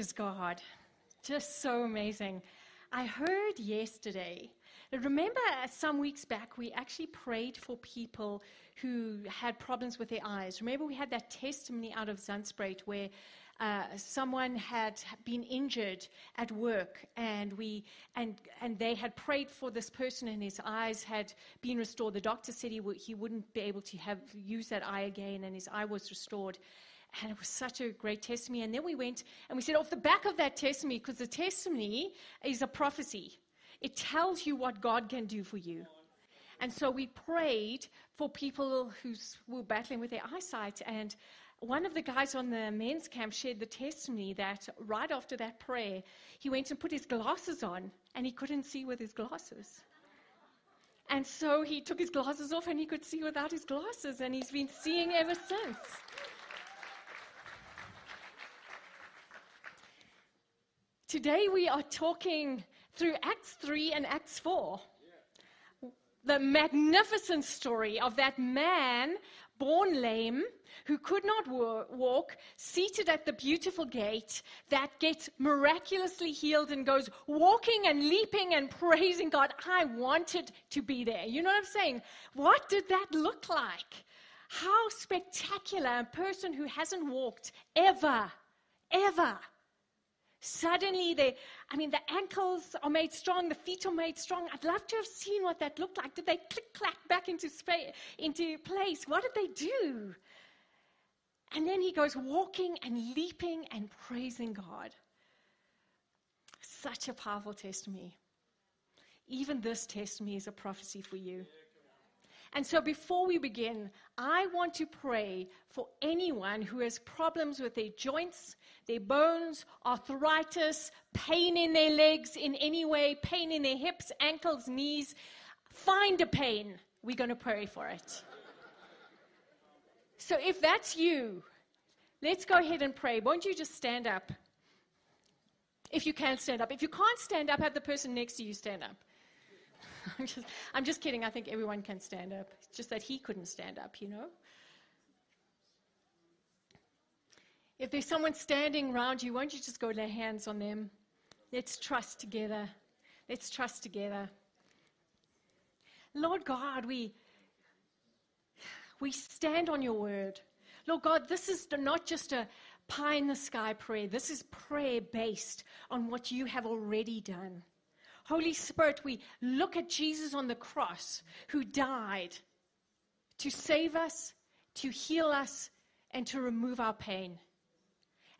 is God. Just so amazing. I heard yesterday, remember some weeks back, we actually prayed for people who had problems with their eyes. Remember, we had that testimony out of Zandspruit where uh, someone had been injured at work, and we and and they had prayed for this person, and his eyes had been restored. The doctor said he, w- he wouldn't be able to have use that eye again, and his eye was restored. And it was such a great testimony. And then we went and we said, off the back of that testimony, because the testimony is a prophecy, it tells you what God can do for you. And so we prayed for people who were battling with their eyesight. And one of the guys on the men's camp shared the testimony that right after that prayer, he went and put his glasses on and he couldn't see with his glasses. And so he took his glasses off and he could see without his glasses, and he's been seeing ever since. Today we are talking through Acts 3 and Acts 4. The magnificent story of that man born lame who could not walk, seated at the beautiful gate, that gets miraculously healed and goes walking and leaping and praising God. I wanted to be there. You know what I'm saying? What did that look like? How spectacular a person who hasn't walked ever, ever Suddenly, they, I mean, the ankles are made strong, the feet are made strong. I'd love to have seen what that looked like. Did they click clack back into, into place? What did they do? And then he goes walking and leaping and praising God. Such a powerful testimony. Even this testimony is a prophecy for you. And so before we begin, I want to pray for anyone who has problems with their joints, their bones, arthritis, pain in their legs in any way, pain in their hips, ankles, knees. Find a pain. We're going to pray for it. So if that's you, let's go ahead and pray. Won't you just stand up? If you can't stand up. If you can't stand up, have the person next to you stand up. I'm just, I'm just kidding. I think everyone can stand up. It's just that he couldn't stand up, you know? If there's someone standing around you, won't you just go lay hands on them? Let's trust together. Let's trust together. Lord God, we, we stand on your word. Lord God, this is not just a pie in the sky prayer. This is prayer based on what you have already done. Holy Spirit, we look at Jesus on the cross who died to save us, to heal us, and to remove our pain.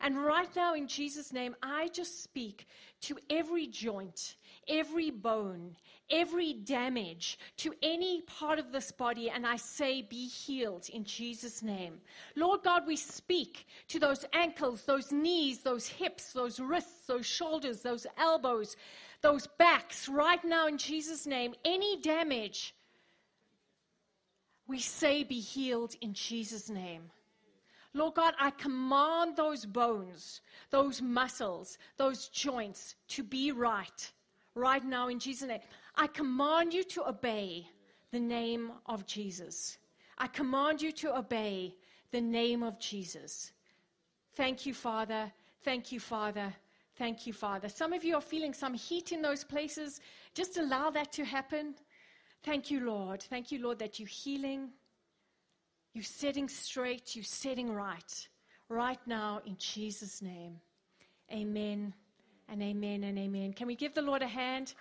And right now, in Jesus' name, I just speak to every joint, every bone, every damage to any part of this body, and I say, be healed in Jesus' name. Lord God, we speak to those ankles, those knees, those hips, those wrists, those shoulders, those elbows, those backs right now in Jesus' name. Any damage, we say be healed in Jesus' name. Lord God, I command those bones, those muscles, those joints to be right right now in Jesus' name. I command you to obey the name of Jesus. I command you to obey the name of Jesus. Thank you, Father. Thank you, Father. Thank you, Father. Some of you are feeling some heat in those places. Just allow that to happen. Thank you, Lord. Thank you, Lord, that you're healing. You're setting straight. You're setting right. Right now, in Jesus' name. Amen and amen and amen. Can we give the Lord a hand?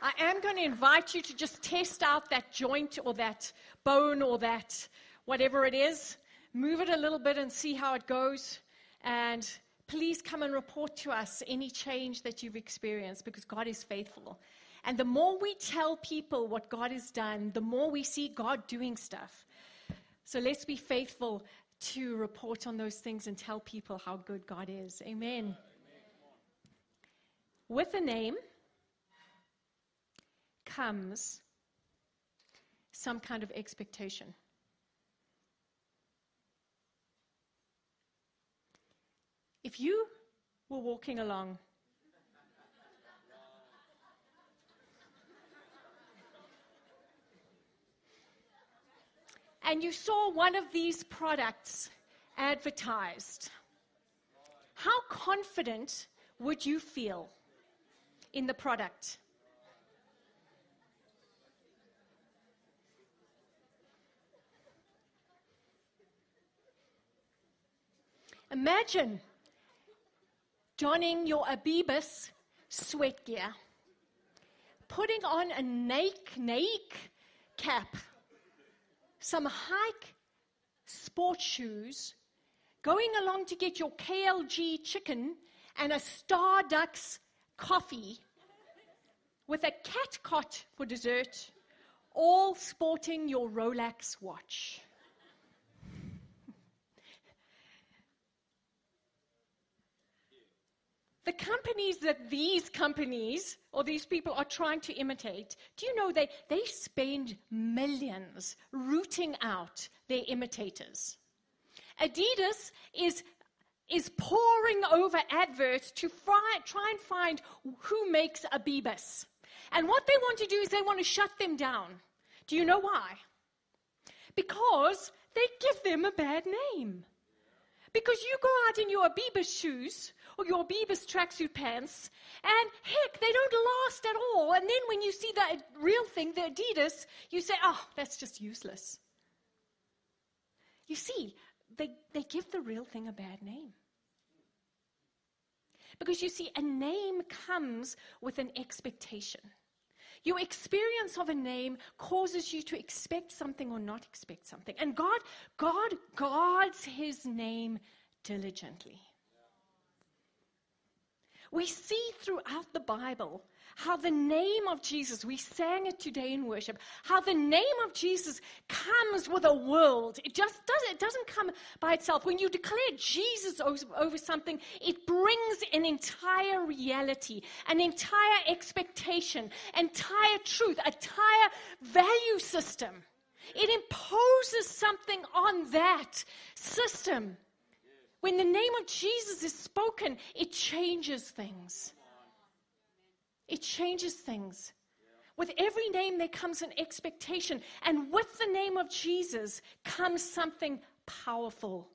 I am going to invite you to just test out that joint or that bone or that whatever it is. Move it a little bit and see how it goes. And please come and report to us any change that you've experienced because God is faithful. And the more we tell people what God has done, the more we see God doing stuff. So let's be faithful to report on those things and tell people how good God is. Amen. With a name comes some kind of expectation. If you were walking along and you saw one of these products advertised, how confident would you feel in the product? Imagine donning your Abibus sweat gear, putting on a Nike, Nike cap, some hike sports shoes, going along to get your KLG chicken and a Starbucks coffee with a Cathcart for dessert, all sporting your Rolex watch. The companies that these companies or these people are trying to imitate, do you know they, they spend millions rooting out their imitators? Adidas is, is pouring over adverts to fry, try and find who makes a Abibus. And what they want to do is they want to shut them down. Do you know why? Because they give them a bad name. Because you go out in your Abibus shoes your Abibus tracksuit pants, and heck, they don't last at all. And then when you see the real thing, the Adidas, you say, oh, that's just useless. You see, they, they give the real thing a bad name. Because you see, a name comes with an expectation. Your experience of a name causes you to expect something or not expect something. And God, God guards his name diligently. We see throughout the Bible how the name of Jesus, we sang it today in worship, how the name of Jesus comes with a world. It just does, it doesn't come by itself. When you declare Jesus over, something, it brings an entire reality, an entire expectation, entire truth, entire value system. It imposes something on that system. When the name of Jesus is spoken, it changes things. It changes things. With every name, there comes an expectation. And with the name of Jesus comes something powerful.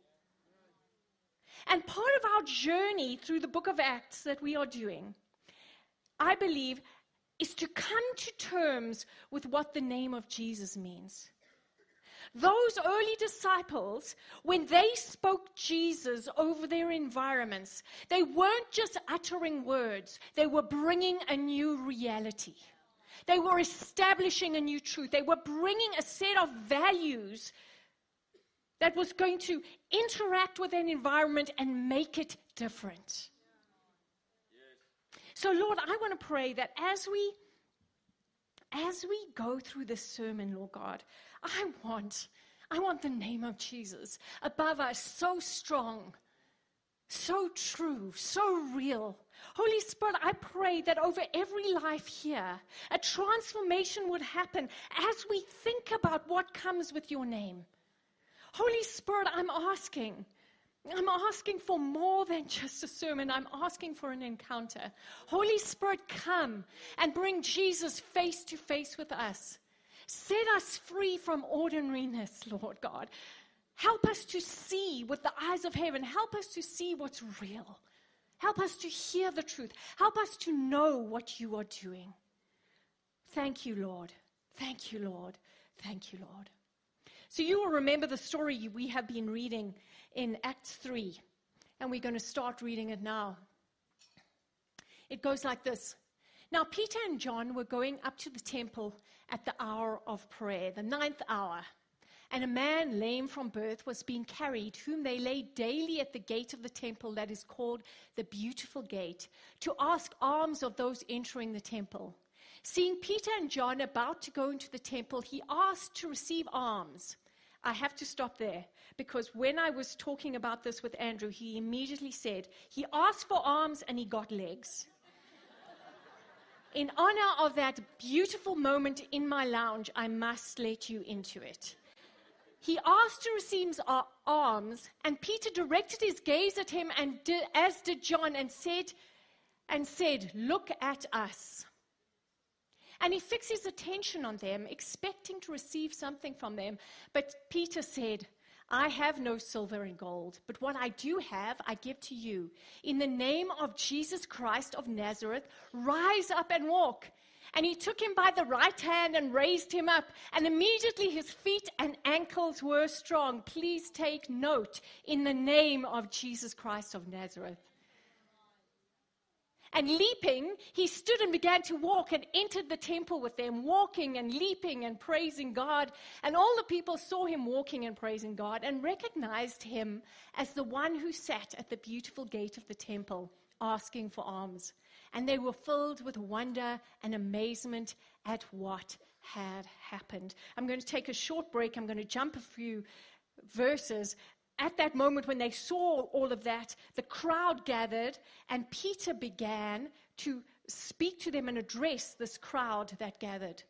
And part of our journey through the book of Acts that we are doing, I believe, is to come to terms with what the name of Jesus means. Those early disciples, when they spoke Jesus over their environments, they weren't just uttering words, they were bringing a new reality. They were establishing a new truth. They were bringing a set of values that was going to interact with an environment and make it different. So, Lord, I want to pray that as we as we go through this sermon, Lord God, I want, I want the name of Jesus above us so strong, so true, so real. Holy Spirit, I pray that over every life here, a transformation would happen as we think about what comes with your name. Holy Spirit, I'm asking. I'm asking for more than just a sermon. I'm asking for an encounter. Holy Spirit, come and bring Jesus face to face with us. Set us free from ordinariness, Lord God. Help us to see with the eyes of heaven. Help us to see what's real. Help us to hear the truth. Help us to know what you are doing. Thank you, Lord. Thank you, Lord. Thank you, Lord. So, you will remember the story we have been reading in Acts 3, and we're going to start reading it now. It goes like this Now, Peter and John were going up to the temple at the hour of prayer, the ninth hour. And a man lame from birth was being carried, whom they laid daily at the gate of the temple that is called the Beautiful Gate, to ask alms of those entering the temple. Seeing Peter and John about to go into the temple, he asked to receive alms. I have to stop there because when I was talking about this with Andrew, he immediately said, he asked for alms and he got legs in honor of that beautiful moment in my lounge, I must let you into it. He asked to receive our arms, and Peter directed his gaze at him, and as did John, and said, and said, "Look at us." And he fixed his attention on them, expecting to receive something from them. But Peter said, I have no silver and gold, but what I do have, I give to you. In the name of Jesus Christ of Nazareth, rise up and walk. And he took him by the right hand and raised him up, and immediately his feet and ankles were strong. Please take note in the name of Jesus Christ of Nazareth. And leaping, he stood and began to walk and entered the temple with them, walking and leaping and praising God. And all the people saw him walking and praising God and recognized him as the one who sat at the beautiful gate of the temple asking for alms. And they were filled with wonder and amazement at what had happened. I'm going to take a short break. I'm going to jump a few verses at that moment when they saw all of that, the crowd gathered, and Peter began to speak to them and address this crowd that gathered.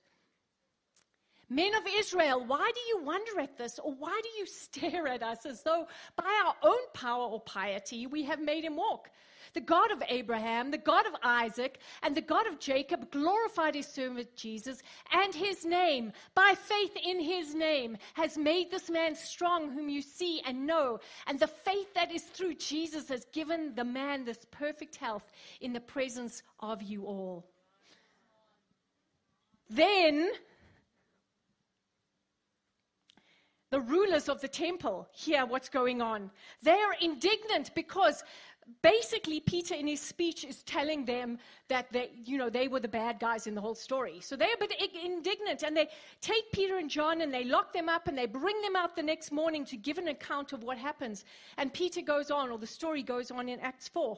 Men of Israel, why do you wonder at this, or why do you stare at us as though by our own power or piety we have made him walk? The God of Abraham, the God of Isaac, and the God of Jacob glorified his servant Jesus, and his name, by faith in his name, has made this man strong, whom you see and know. And the faith that is through Jesus has given the man this perfect health in the presence of you all. Then the rulers of the temple hear what's going on. They are indignant because basically peter in his speech is telling them that they, you know, they were the bad guys in the whole story. So they're a bit indignant and they take peter and john and they lock them up and they bring them out the next morning to give an account of what happens. And peter goes on or the story goes on in acts 4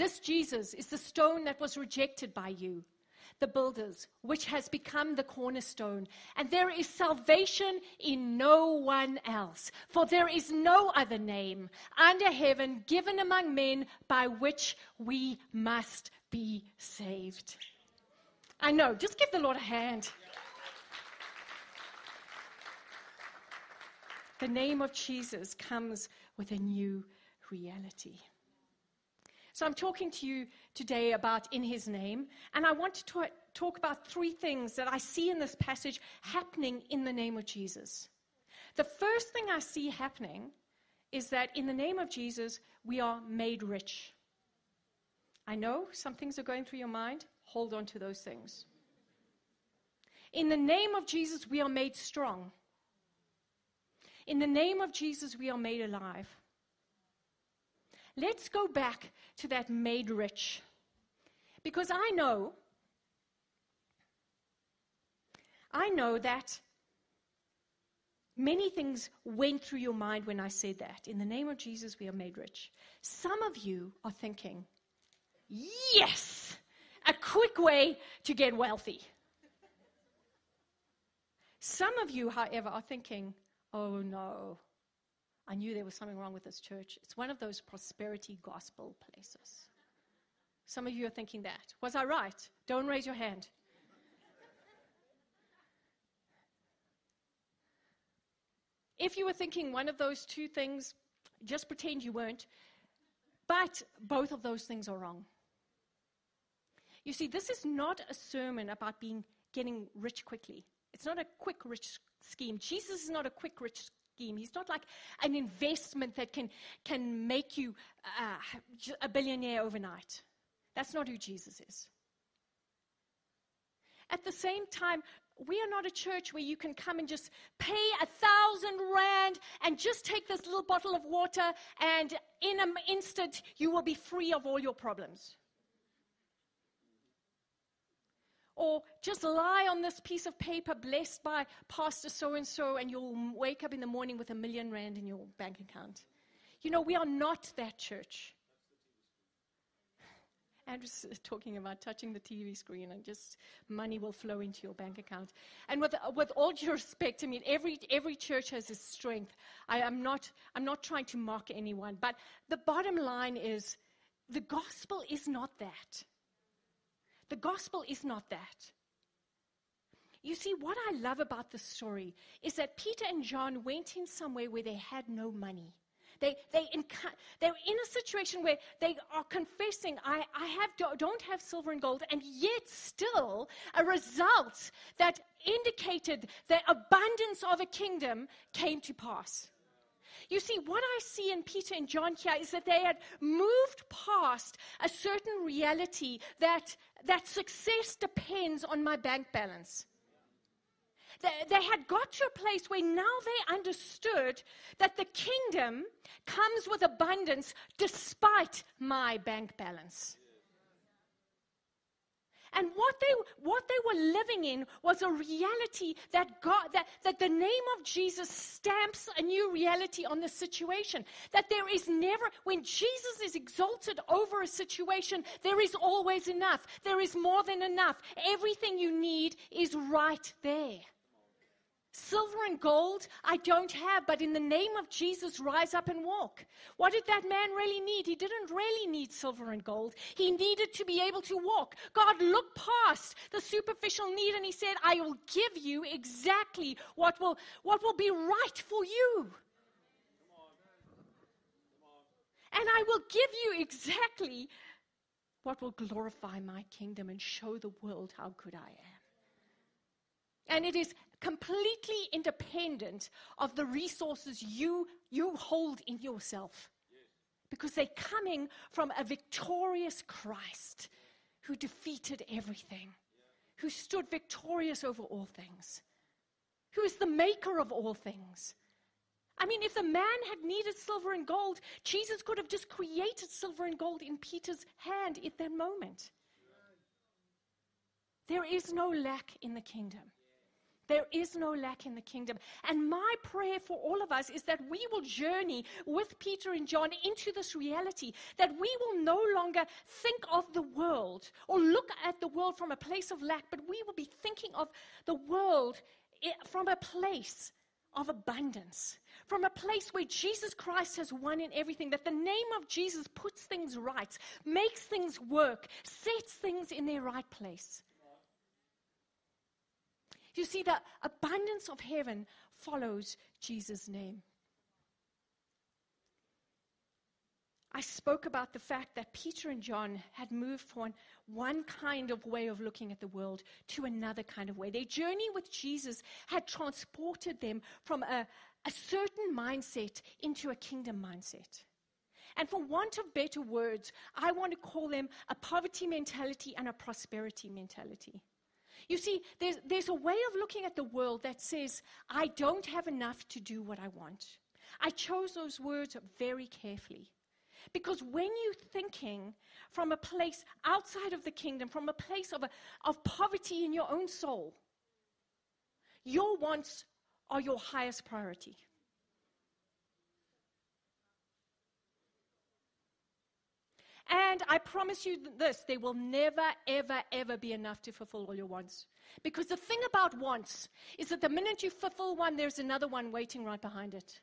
This Jesus is the stone that was rejected by you the builders, which has become the cornerstone. And there is salvation in no one else, for there is no other name under heaven given among men by which we must be saved. I know, just give the Lord a hand. The name of Jesus comes with a new reality. So I'm talking to you today about in his name, and I want to talk, about three things that I see in this passage happening in the name of Jesus. The first thing I see happening is that in the name of Jesus, we are made rich. I know some things are going through your mind. Hold on to those things. In the name of Jesus, we are made strong. In the name of Jesus, we are made alive. Let's go back to that made rich. Because I know, I know that many things went through your mind when I said that. In the name of Jesus, we are made rich. Some of you are thinking, yes, a quick way to get wealthy. Some of you, however, are thinking, oh no, I knew there was something wrong with this church. It's one of those prosperity gospel places. Some of you are thinking that. Was I right? Don't raise your hand. If you were thinking one of those two things, just pretend you weren't. But both of those things are wrong. You see, this is not a sermon about being getting rich quickly. It's not a quick rich scheme. Jesus is not a quick rich scheme. He's not like an investment that can, can make you uh, a billionaire overnight. That's not who Jesus is. At the same time, we are not a church where you can come and just pay a thousand rand and just take this little bottle of water, and in an instant, you will be free of all your problems. Or just lie on this piece of paper blessed by Pastor so and so, and you'll wake up in the morning with a million rand in your bank account. You know, we are not that church. Andrew's talking about touching the TV screen and just money will flow into your bank account. And with, with all due respect, I mean, every, every church has its strength. I am not, I'm not trying to mock anyone, but the bottom line is the gospel is not that. The gospel is not that. You see, what I love about this story is that Peter and John went in somewhere where they had no money. They, they inca- they're in a situation where they are confessing, I, I have, don't have silver and gold, and yet still a result that indicated the abundance of a kingdom came to pass. You see, what I see in Peter and John here is that they had moved past a certain reality that, that success depends on my bank balance. They, they had got to a place where now they understood that the kingdom comes with abundance despite my bank balance. And what they, what they were living in was a reality that God, that, that the name of Jesus stamps a new reality on the situation. That there is never, when Jesus is exalted over a situation, there is always enough. There is more than enough. Everything you need is right there. Silver and gold I don't have, but in the name of Jesus, rise up and walk. What did that man really need? He didn't really need silver and gold. He needed to be able to walk. God looked past the superficial need and He said, I will give you exactly what will, what will be right for you. And I will give you exactly what will glorify my kingdom and show the world how good I am. And it is completely independent of the resources you, you hold in yourself. Because they're coming from a victorious Christ who defeated everything, who stood victorious over all things, who is the maker of all things. I mean, if the man had needed silver and gold, Jesus could have just created silver and gold in Peter's hand at that moment. There is no lack in the kingdom. There is no lack in the kingdom. And my prayer for all of us is that we will journey with Peter and John into this reality, that we will no longer think of the world or look at the world from a place of lack, but we will be thinking of the world eh, from a place of abundance, from a place where Jesus Christ has won in everything, that the name of Jesus puts things right, makes things work, sets things in their right place. You see, the abundance of heaven follows Jesus' name. I spoke about the fact that Peter and John had moved from one kind of way of looking at the world to another kind of way. Their journey with Jesus had transported them from a, a certain mindset into a kingdom mindset. And for want of better words, I want to call them a poverty mentality and a prosperity mentality. You see, there's, there's a way of looking at the world that says, I don't have enough to do what I want. I chose those words very carefully. Because when you're thinking from a place outside of the kingdom, from a place of, a, of poverty in your own soul, your wants are your highest priority. And I promise you this there will never, ever, ever be enough to fulfill all your wants. Because the thing about wants is that the minute you fulfill one, there's another one waiting right behind it.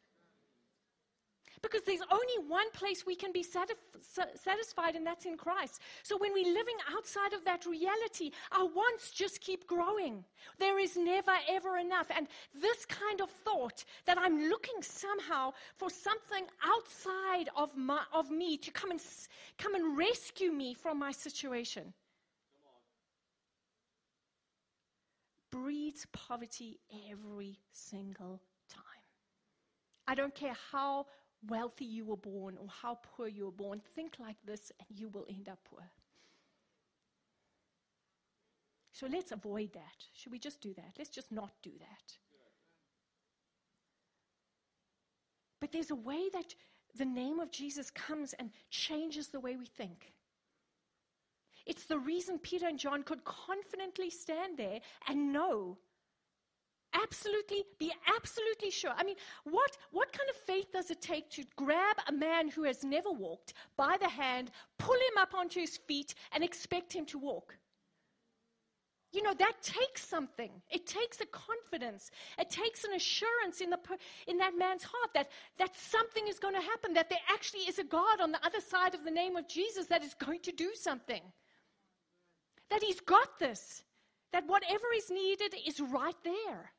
Because there's only one place we can be satisfied, and that's in Christ. So when we're living outside of that reality, our wants just keep growing. There is never, ever enough. And this kind of thought that I'm looking somehow for something outside of, my, of me to come and, come and rescue me from my situation breeds poverty every single time. I don't care how wealthy you were born or how poor you were born, think like this and you will end up poor. So let's avoid that. Should we just do that? Let's just not do that. But there's a way that the name of Jesus comes and changes the way we think. It's the reason Peter and John could confidently stand there and know absolutely, be absolutely sure. I mean, what, what kind of faith does it take to grab a man who has never walked by the hand, pull him up onto his feet, and expect him to walk? You know, that takes something. It takes a confidence. It takes an assurance in, the, in that man's heart that, that something is going to happen, that there actually is a God on the other side of the name of Jesus that is going to do something. That he's got this. That whatever is needed is right there.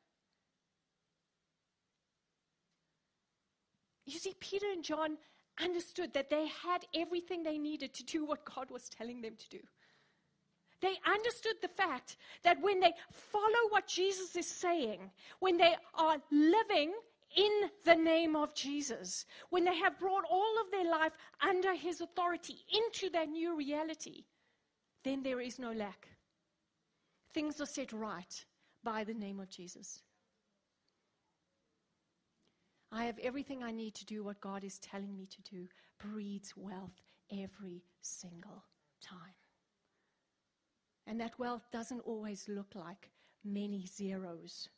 You see, Peter and John understood that they had everything they needed to do what God was telling them to do. They understood the fact that when they follow what Jesus is saying, when they are living in the name of Jesus, when they have brought all of their life under his authority into their new reality, then there is no lack. Things are set right by the name of Jesus. I have everything I need to do what God is telling me to do, breeds wealth every single time. And that wealth doesn't always look like many zeros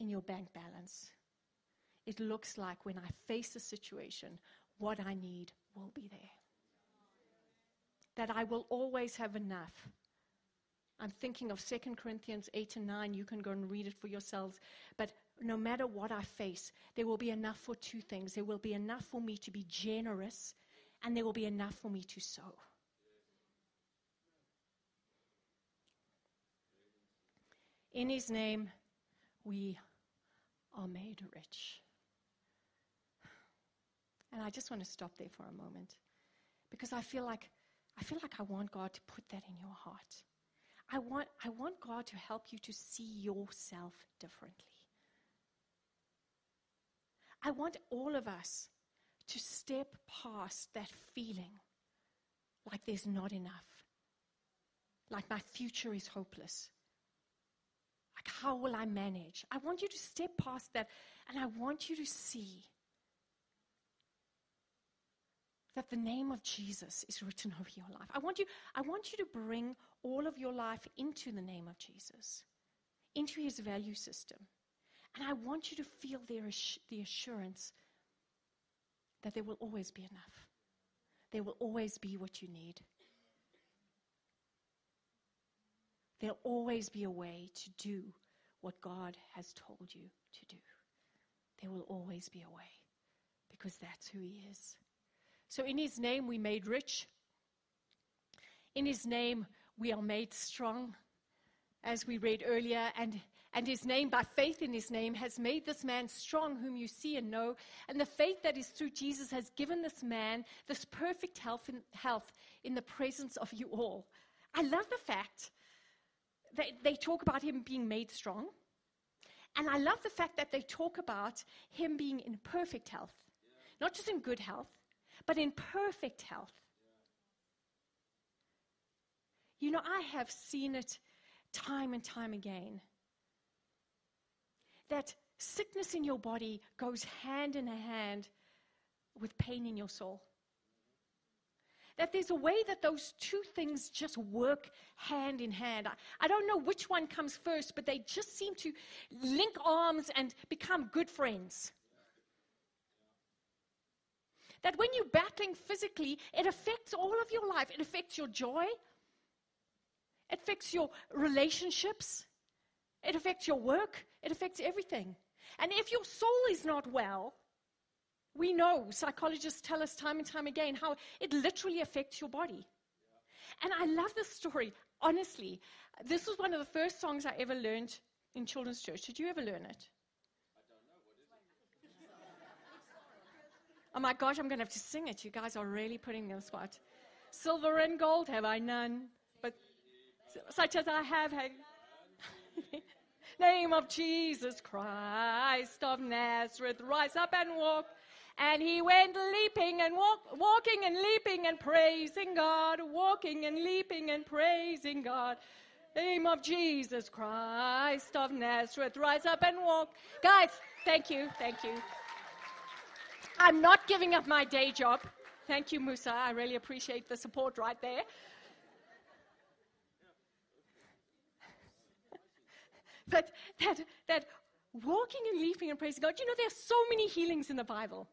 in your bank balance. It looks like when I face a situation, what I need will be there. That I will always have enough. I'm thinking of 2 Corinthians 8 and 9. You can go and read it for yourselves. But no matter what I face, there will be enough for two things. There will be enough for me to be generous, and there will be enough for me to sow. In his name, we are made rich. And I just want to stop there for a moment because I feel like I feel like I want God to put that in your heart. I want, I want God to help you to see yourself differently. I want all of us to step past that feeling like there's not enough, like my future is hopeless, like, how will I manage? I want you to step past that and I want you to see that the name of Jesus is written over your life. I want you, I want you to bring all of your life into the name of Jesus, into his value system. And I want you to feel the, assurance that there will always be enough. There will always be what you need. There'll always be a way to do what God has told you to do. There will always be a way because that's who He is. So, in His name, we made rich. In His name, we are made strong, as we read earlier. And, and His name, by faith in His name, has made this man strong, whom you see and know. And the faith that is through Jesus has given this man this perfect health in, health in the presence of you all. I love the fact they, they talk about him being made strong. And I love the fact that they talk about him being in perfect health. Yeah. Not just in good health, but in perfect health. You know, I have seen it time and time again that sickness in your body goes hand in hand with pain in your soul that there's a way that those two things just work hand in hand. I, I don't know which one comes first, but they just seem to link arms and become good friends. That when you're battling physically, it affects all of your life. It affects your joy, it affects your relationships, it affects your work, it affects everything. And if your soul is not well, we know, psychologists tell us time and time again, how it literally affects your body. And I love this story. Honestly, this was one of the first songs I ever learned in children's church. Did you ever learn it? Oh my gosh, I'm going to have to sing it. You guys are really putting me on the spot. Silver and gold have I none, but such as I have had. Name of Jesus Christ of Nazareth, rise up and walk. And he went leaping and walk, walking and leaping and praising God, walking and leaping and praising God. Name of Jesus Christ of Nazareth, rise up and walk. Guys, thank you, thank you. I'm not giving up my day job. Thank you, Musa. I really appreciate the support right there. But that, that walking and leaping and praising God. You know, there are so many healings in the Bible.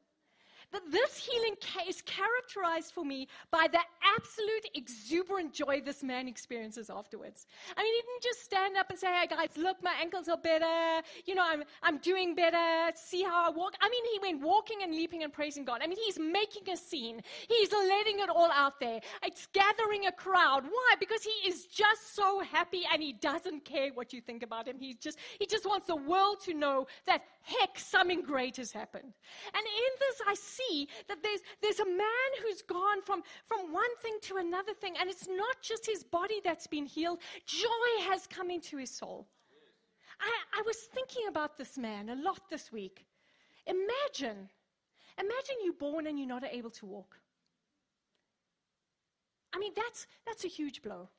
That this healing ca- is characterized for me by the absolute exuberant joy this man experiences afterwards. I mean, he didn't just stand up and say, Hey guys, look, my ankles are better. You know, I'm, I'm doing better. See how I walk. I mean, he went walking and leaping and praising God. I mean, he's making a scene. He's letting it all out there. It's gathering a crowd. Why? Because he is just so happy and he doesn't care what you think about him. He just, he just wants the world to know that, heck, something great has happened. And in this, I see that there's, there's a man who's gone from, from one thing to another thing, and it's not just his body that's been healed, joy has come into his soul. I, I was thinking about this man a lot this week. Imagine, imagine you're born and you're not able to walk. I mean, that's, that's a huge blow.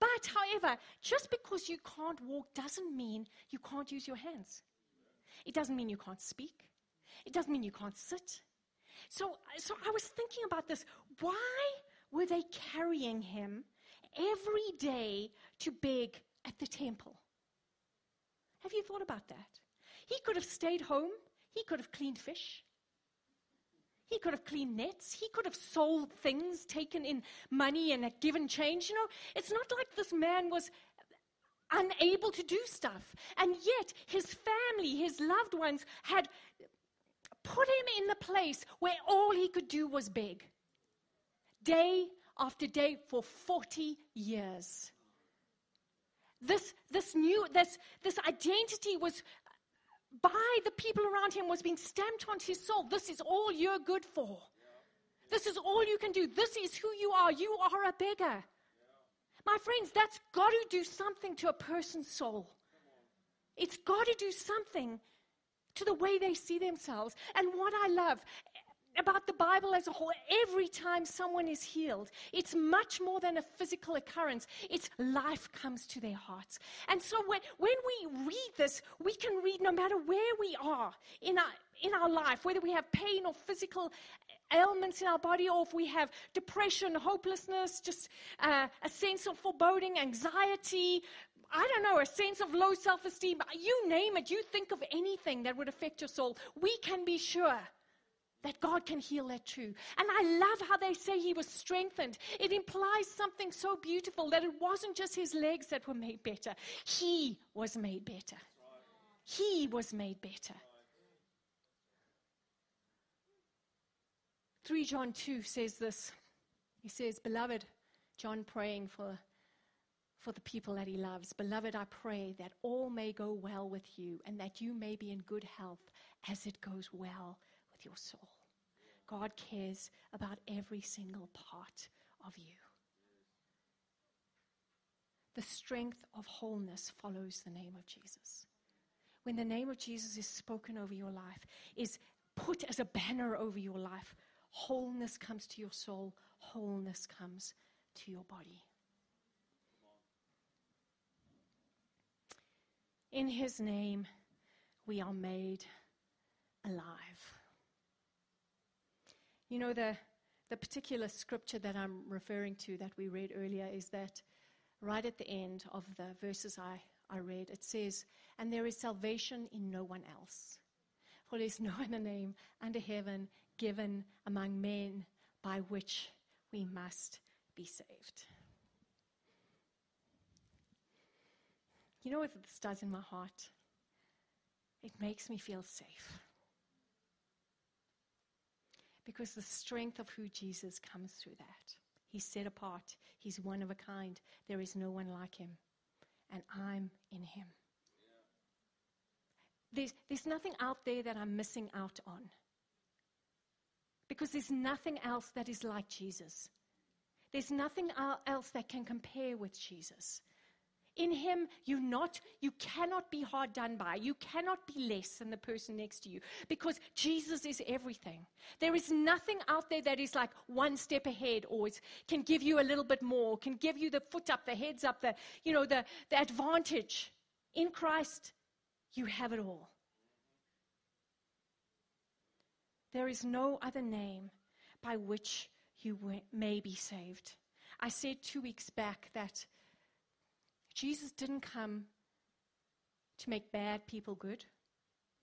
But, however, just because you can't walk doesn't mean you can't use your hands. It doesn't mean you can't speak. It doesn't mean you can't sit. So, so I was thinking about this. Why were they carrying him every day to beg at the temple? Have you thought about that? He could have stayed home. He could have cleaned fish. He could have cleaned nets. He could have sold things, taken in money and given change. You know, it's not like this man was unable to do stuff. And yet, his family, his loved ones, had put him in the place where all he could do was beg. Day after day for 40 years. This, this new, this, this identity was by the people around him was being stamped onto his soul. This is all you're good for. This is all you can do. This is who you are. You are a beggar. My friends, that's got to do something to a person's soul. It's got to do something to the way they see themselves. And what I love about the Bible as a whole, every time someone is healed, it's much more than a physical occurrence. It's life comes to their hearts. And so when, when we read this, we can read no matter where we are in our, in our life, whether we have pain or physical ailments in our body, or if we have depression, hopelessness, just uh, a sense of foreboding, anxiety, I don't know, a sense of low self esteem, you name it, you think of anything that would affect your soul, we can be sure that God can heal that too. And I love how they say he was strengthened. It implies something so beautiful that it wasn't just his legs that were made better, he was made better. He was made better. 3 John 2 says this. He says, Beloved, John praying for for the people that he loves. Beloved, I pray that all may go well with you and that you may be in good health as it goes well with your soul. God cares about every single part of you. The strength of wholeness follows the name of Jesus. When the name of Jesus is spoken over your life, is put as a banner over your life, wholeness comes to your soul, wholeness comes to your body. In his name, we are made alive. You know, the, the particular scripture that I'm referring to that we read earlier is that right at the end of the verses I, I read, it says, And there is salvation in no one else. For there is no other name under heaven given among men by which we must be saved. You know what this does in my heart? It makes me feel safe. Because the strength of who Jesus comes through that. He's set apart, He's one of a kind. There is no one like Him. And I'm in Him. There's, there's nothing out there that I'm missing out on. Because there's nothing else that is like Jesus. There's nothing else that can compare with Jesus. In him, you not, you cannot be hard done by. You cannot be less than the person next to you because Jesus is everything. There is nothing out there that is like one step ahead or can give you a little bit more, can give you the foot up, the heads up, the, you know, the, the advantage. In Christ, you have it all. There is no other name by which you may be saved. I said two weeks back that Jesus didn't come to make bad people good.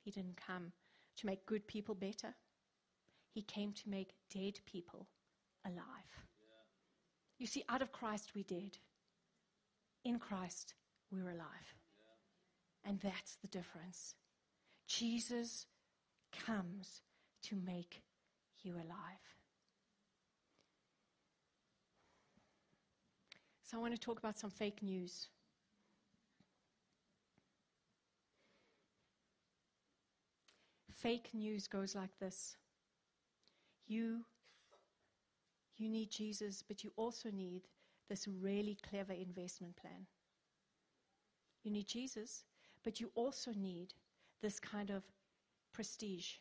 He didn't come to make good people better. He came to make dead people alive. You see, out of Christ we dead. In Christ we're alive. And that's the difference. Jesus comes to make you alive. So I want to talk about some fake news. Fake news goes like this. You you need Jesus, but you also need this really clever investment plan. You need Jesus, but you also need this kind of prestige,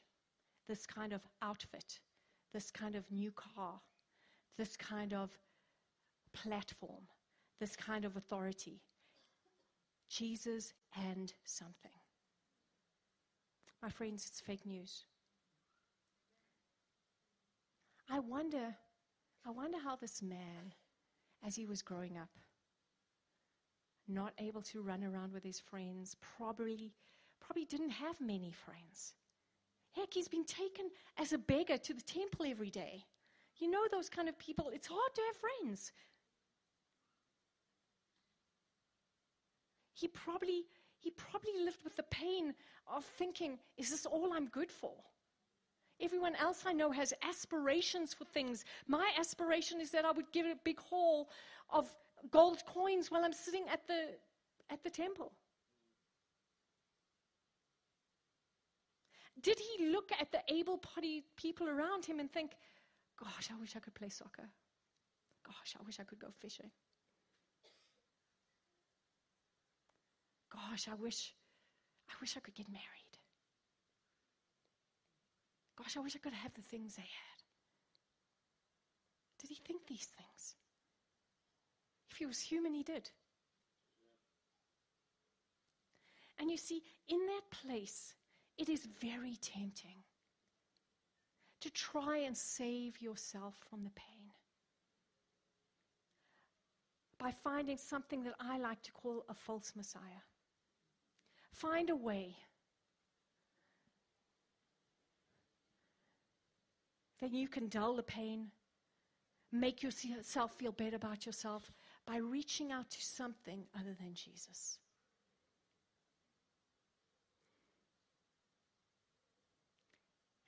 this kind of outfit, this kind of new car, this kind of platform, this kind of authority. Jesus and something. My friends, it's fake news. I wonder, I wonder how this man, as he was growing up, not able to run around with his friends, probably, probably didn't have many friends. Heck, he's been taken as a beggar to the temple every day. You know those kind of people, it's hard to have friends. He probably he probably lived with the pain of thinking, is this all I'm good for? Everyone else I know has aspirations for things. My aspiration is that I would give a big haul of gold coins while I'm sitting at the, at the temple. Did he look at the able bodied people around him and think, gosh, I wish I could play soccer? Gosh, I wish I could go fishing. Gosh, I wish, I wish I could get married. Gosh, I wish I could have the things they had. Did he think these things? If he was human, he did. And you see, in that place, it is very tempting to try and save yourself from the pain by finding something that I like to call a false Messiah. Find a way that you can dull the pain, make yourself feel better about yourself by reaching out to something other than Jesus.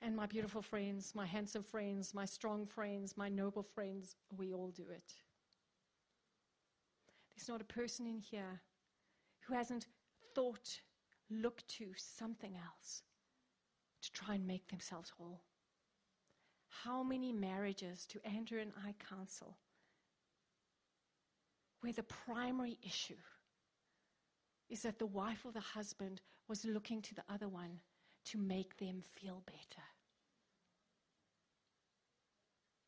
And my beautiful friends, my handsome friends, my strong friends, my noble friends, we all do it. There's not a person in here who hasn't thought look to something else to try and make themselves whole. How many marriages do Andrew and I counsel where the primary issue is that the wife or the husband was looking to the other one to make them feel better?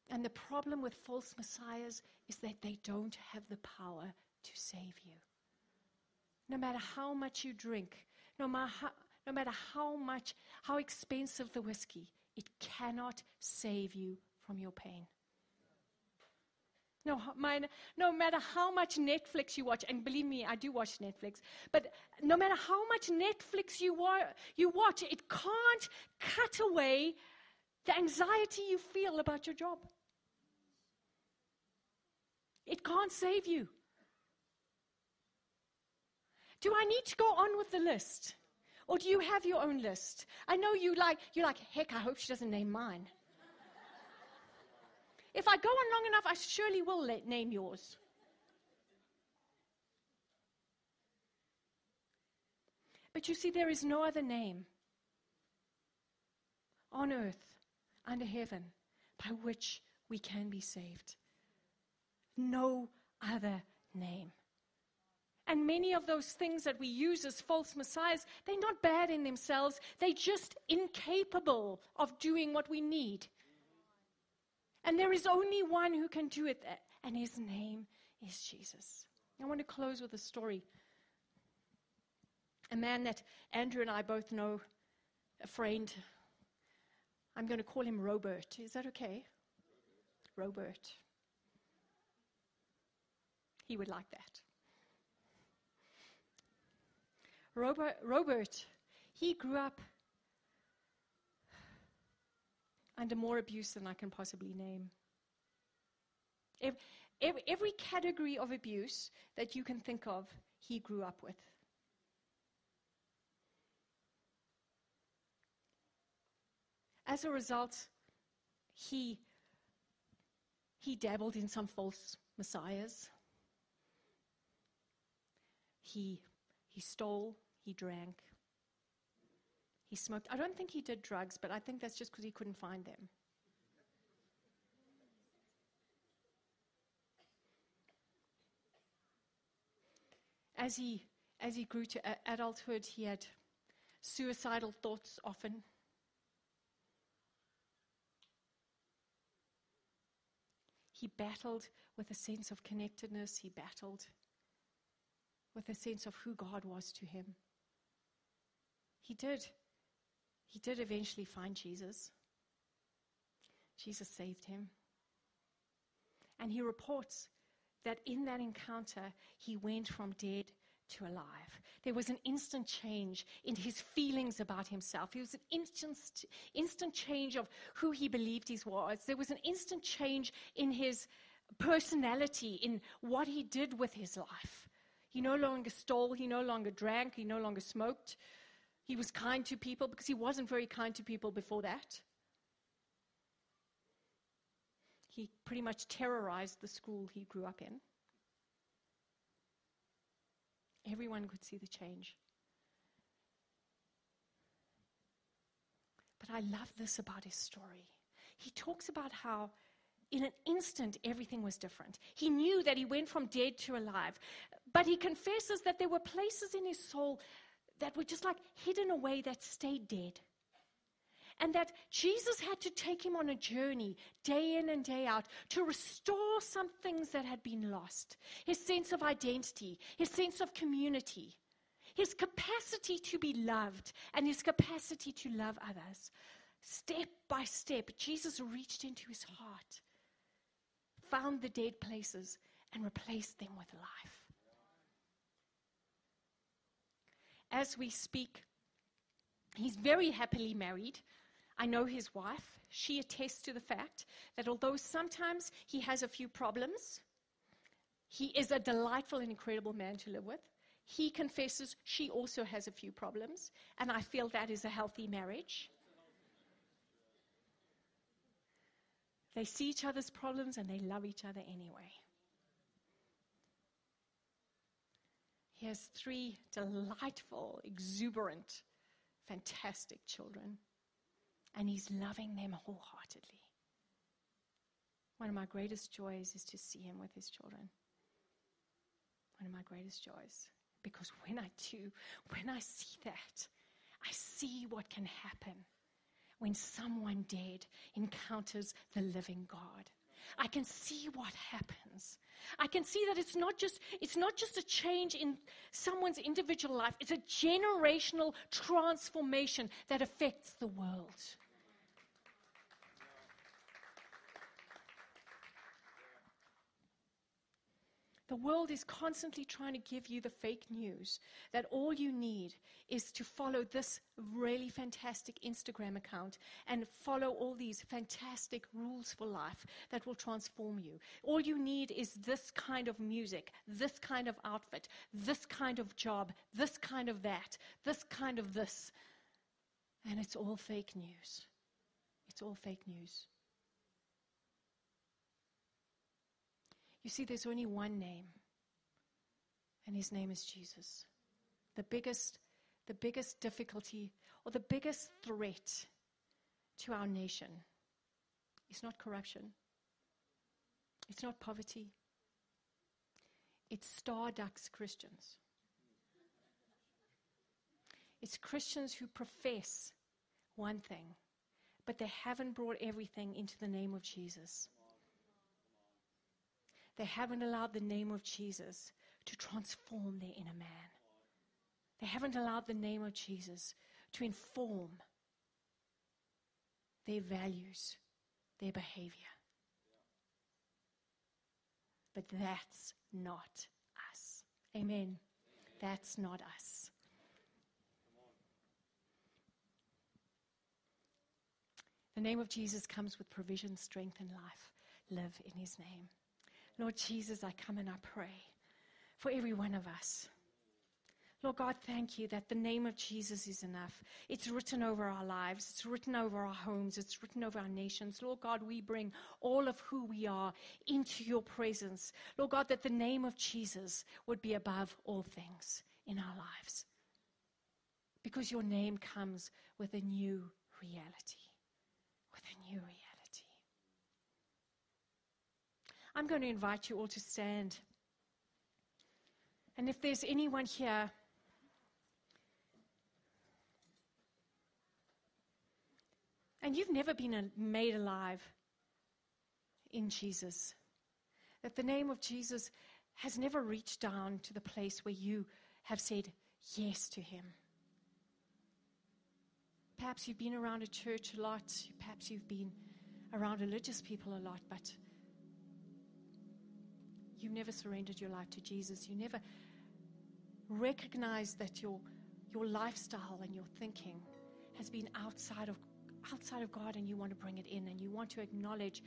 And the problem with false messiahs is that they don't have the power to save you. No matter how much you drink, no matter how, no matter how much, how expensive the whiskey, it cannot save you from your pain. No, my, no matter how much Netflix you watch, and believe me, I do watch Netflix, but no matter how much Netflix you, wa- you watch, it can't cut away the anxiety you feel about your job. It can't save you. Do I need to go on with the list? Or do you have your own list? I know you like, you're like, heck, I hope she doesn't name mine. if I go on long enough, I surely will let, name yours. But you see, there is no other name on earth, under heaven, by which we can be saved. No other name. And many of those things that we use as false messiahs, they're not bad in themselves. They're just incapable of doing what we need. And there is only one who can do it, and his name is Jesus. I want to close with a story. A man that Andrew and I both know, a friend. I'm going to call him Robert. Is that okay? Robert. He would like that. Robert, Robert, he grew up under more abuse than I can possibly name. Every, every, category of abuse that you can think of, he grew up with. As a result, he, he dabbled in some false messiahs. He, he stole, he drank, he smoked. I don't think he did drugs, but I think that's just because he couldn't find them. As he, as he grew to adulthood, he had suicidal thoughts often. He battled with a sense of connectedness. He battled with a sense of who God was to him. He did. He did eventually find Jesus. Jesus saved him. And he reports that in that encounter, he went from dead to alive. There was an instant change in his feelings about himself. There was an instant, instant change of who he believed he was. There was an instant change in his personality, in what he did with his life. He no longer stole, he no longer drank, he no longer smoked. He was kind to people because he wasn't very kind to people before that. He pretty much terrorized the school he grew up in. Everyone could see the change. But I love this about his story. He talks about how in an instant everything was different. He knew that he went from dead to alive, but he confesses that there were places in his soul that were just like hidden away that stayed dead. And that Jesus had to take him on a journey day in and day out to restore some things that had been lost his sense of identity, his sense of community, his capacity to be loved, and his capacity to love others. Step by step, Jesus reached into his heart, found the dead places, and replaced them with life. As we speak. He's very happily married. I know his wife. She attests to the fact that although sometimes he has a few problems, he is a delightful and incredible man to live with. He confesses she also has a few problems, and I feel that is a healthy marriage. They see each other's problems and they love each other anyway. He has three delightful, exuberant, fantastic children, and he's loving them wholeheartedly. One of my greatest joys is to see him with his children. One of my greatest joys. Because when I do, when I see that, I see what can happen when someone dead encounters the living God. I can see what happens. I can see that it's not just it's not just a change in someone's individual life, it's a generational transformation that affects the world. The world is constantly trying to give you the fake news that all you need is to follow this really fantastic Instagram account and follow all these fantastic rules for life that will transform you. All you need is this kind of music, this kind of outfit, this kind of job, this kind of that, this kind of this. And it's all fake news. It's all fake news. You see, there's only one name, and his name is Jesus. The biggest, the biggest difficulty or the biggest threat to our nation is not corruption, it's not poverty, it's Starbucks Christians. It's Christians who profess one thing, but they haven't brought everything into the name of Jesus. They haven't allowed the name of Jesus to transform their inner man. They haven't allowed the name of Jesus to inform their values, their behavior. But that's not us. Amen. That's not us. The name of Jesus comes with provision, strength, and life. Live in his name. Lord Jesus, I come and I pray for every one of us. Lord God, thank you that the name of Jesus is enough. It's written over our lives, it's written over our homes, it's written over our nations. Lord God, we bring all of who we are into your presence. Lord God, that the name of Jesus would be above all things in our lives. Because your name comes with a new reality. With a new reality. I'm going to invite you all to stand. And if there's anyone here and you've never been made alive in Jesus, that the name of Jesus has never reached down to the place where you have said yes to Him. Perhaps you've been around a church a lot, perhaps you've been around religious people a lot, but you never surrendered your life to Jesus. You never recognized that your, your lifestyle and your thinking has been outside of outside of God and you want to bring it in and you want to acknowledge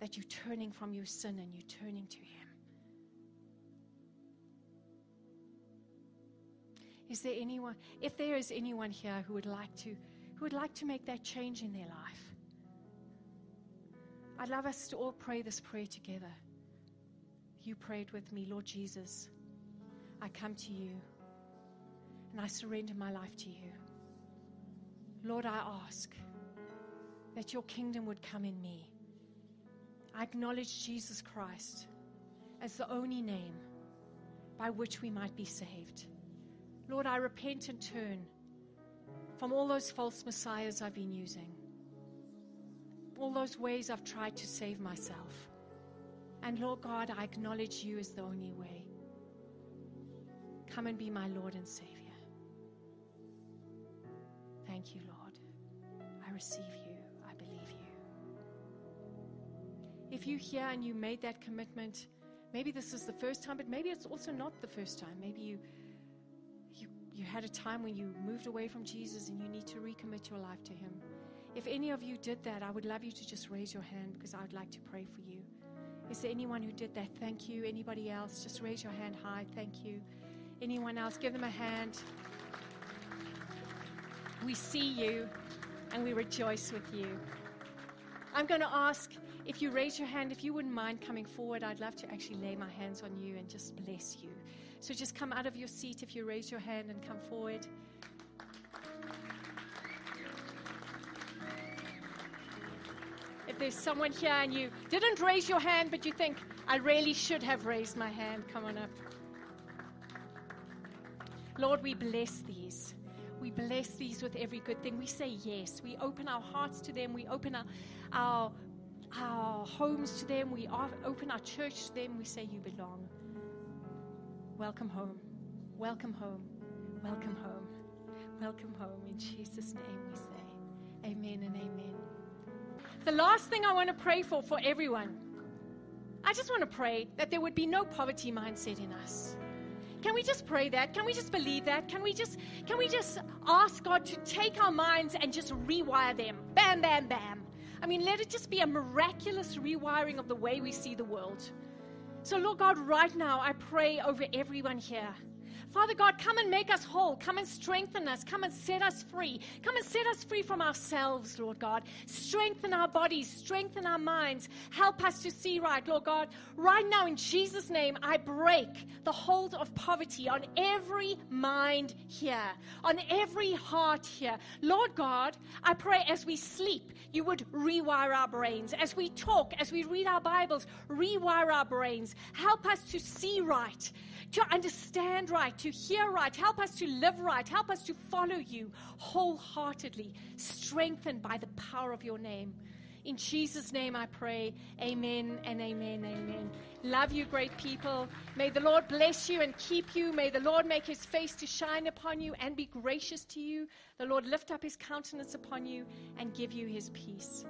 that you're turning from your sin and you're turning to Him. Is there anyone, if there is anyone here who would like to, who would like to make that change in their life? I'd love us to all pray this prayer together. You prayed with me, Lord Jesus. I come to you and I surrender my life to you. Lord, I ask that your kingdom would come in me. I acknowledge Jesus Christ as the only name by which we might be saved. Lord, I repent and turn from all those false messiahs I've been using, all those ways I've tried to save myself. And Lord God, I acknowledge you as the only way. Come and be my Lord and Savior. Thank you, Lord. I receive you. I believe you. If you hear and you made that commitment, maybe this is the first time, but maybe it's also not the first time. Maybe you, you, you had a time when you moved away from Jesus and you need to recommit your life to Him. If any of you did that, I would love you to just raise your hand because I would like to pray for you. Is there anyone who did that? Thank you. Anybody else? Just raise your hand high. Thank you. Anyone else? Give them a hand. We see you and we rejoice with you. I'm going to ask if you raise your hand, if you wouldn't mind coming forward, I'd love to actually lay my hands on you and just bless you. So just come out of your seat if you raise your hand and come forward. There's someone here and you didn't raise your hand, but you think, I really should have raised my hand, come on up. Lord, we bless these. We bless these with every good thing. We say yes. We open our hearts to them. We open our, our our homes to them, we open our church to them, we say, You belong. Welcome home. Welcome home. Welcome home. Welcome home. In Jesus' name we say, Amen and amen. The last thing I want to pray for for everyone, I just want to pray that there would be no poverty mindset in us. Can we just pray that? Can we just believe that? Can we just can we just ask God to take our minds and just rewire them? Bam bam bam. I mean, let it just be a miraculous rewiring of the way we see the world. So, Lord God, right now, I pray over everyone here. Father God, come and make us whole. Come and strengthen us. Come and set us free. Come and set us free from ourselves, Lord God. Strengthen our bodies. Strengthen our minds. Help us to see right, Lord God. Right now, in Jesus' name, I break the hold of poverty on every mind here, on every heart here. Lord God, I pray as we sleep, you would rewire our brains. As we talk, as we read our Bibles, rewire our brains. Help us to see right to understand right, to hear right. Help us to live right. Help us to follow you wholeheartedly, strengthened by the power of your name. In Jesus' name I pray. Amen and amen, amen. Love you, great people. May the Lord bless you and keep you. May the Lord make his face to shine upon you and be gracious to you. The Lord lift up his countenance upon you and give you his peace.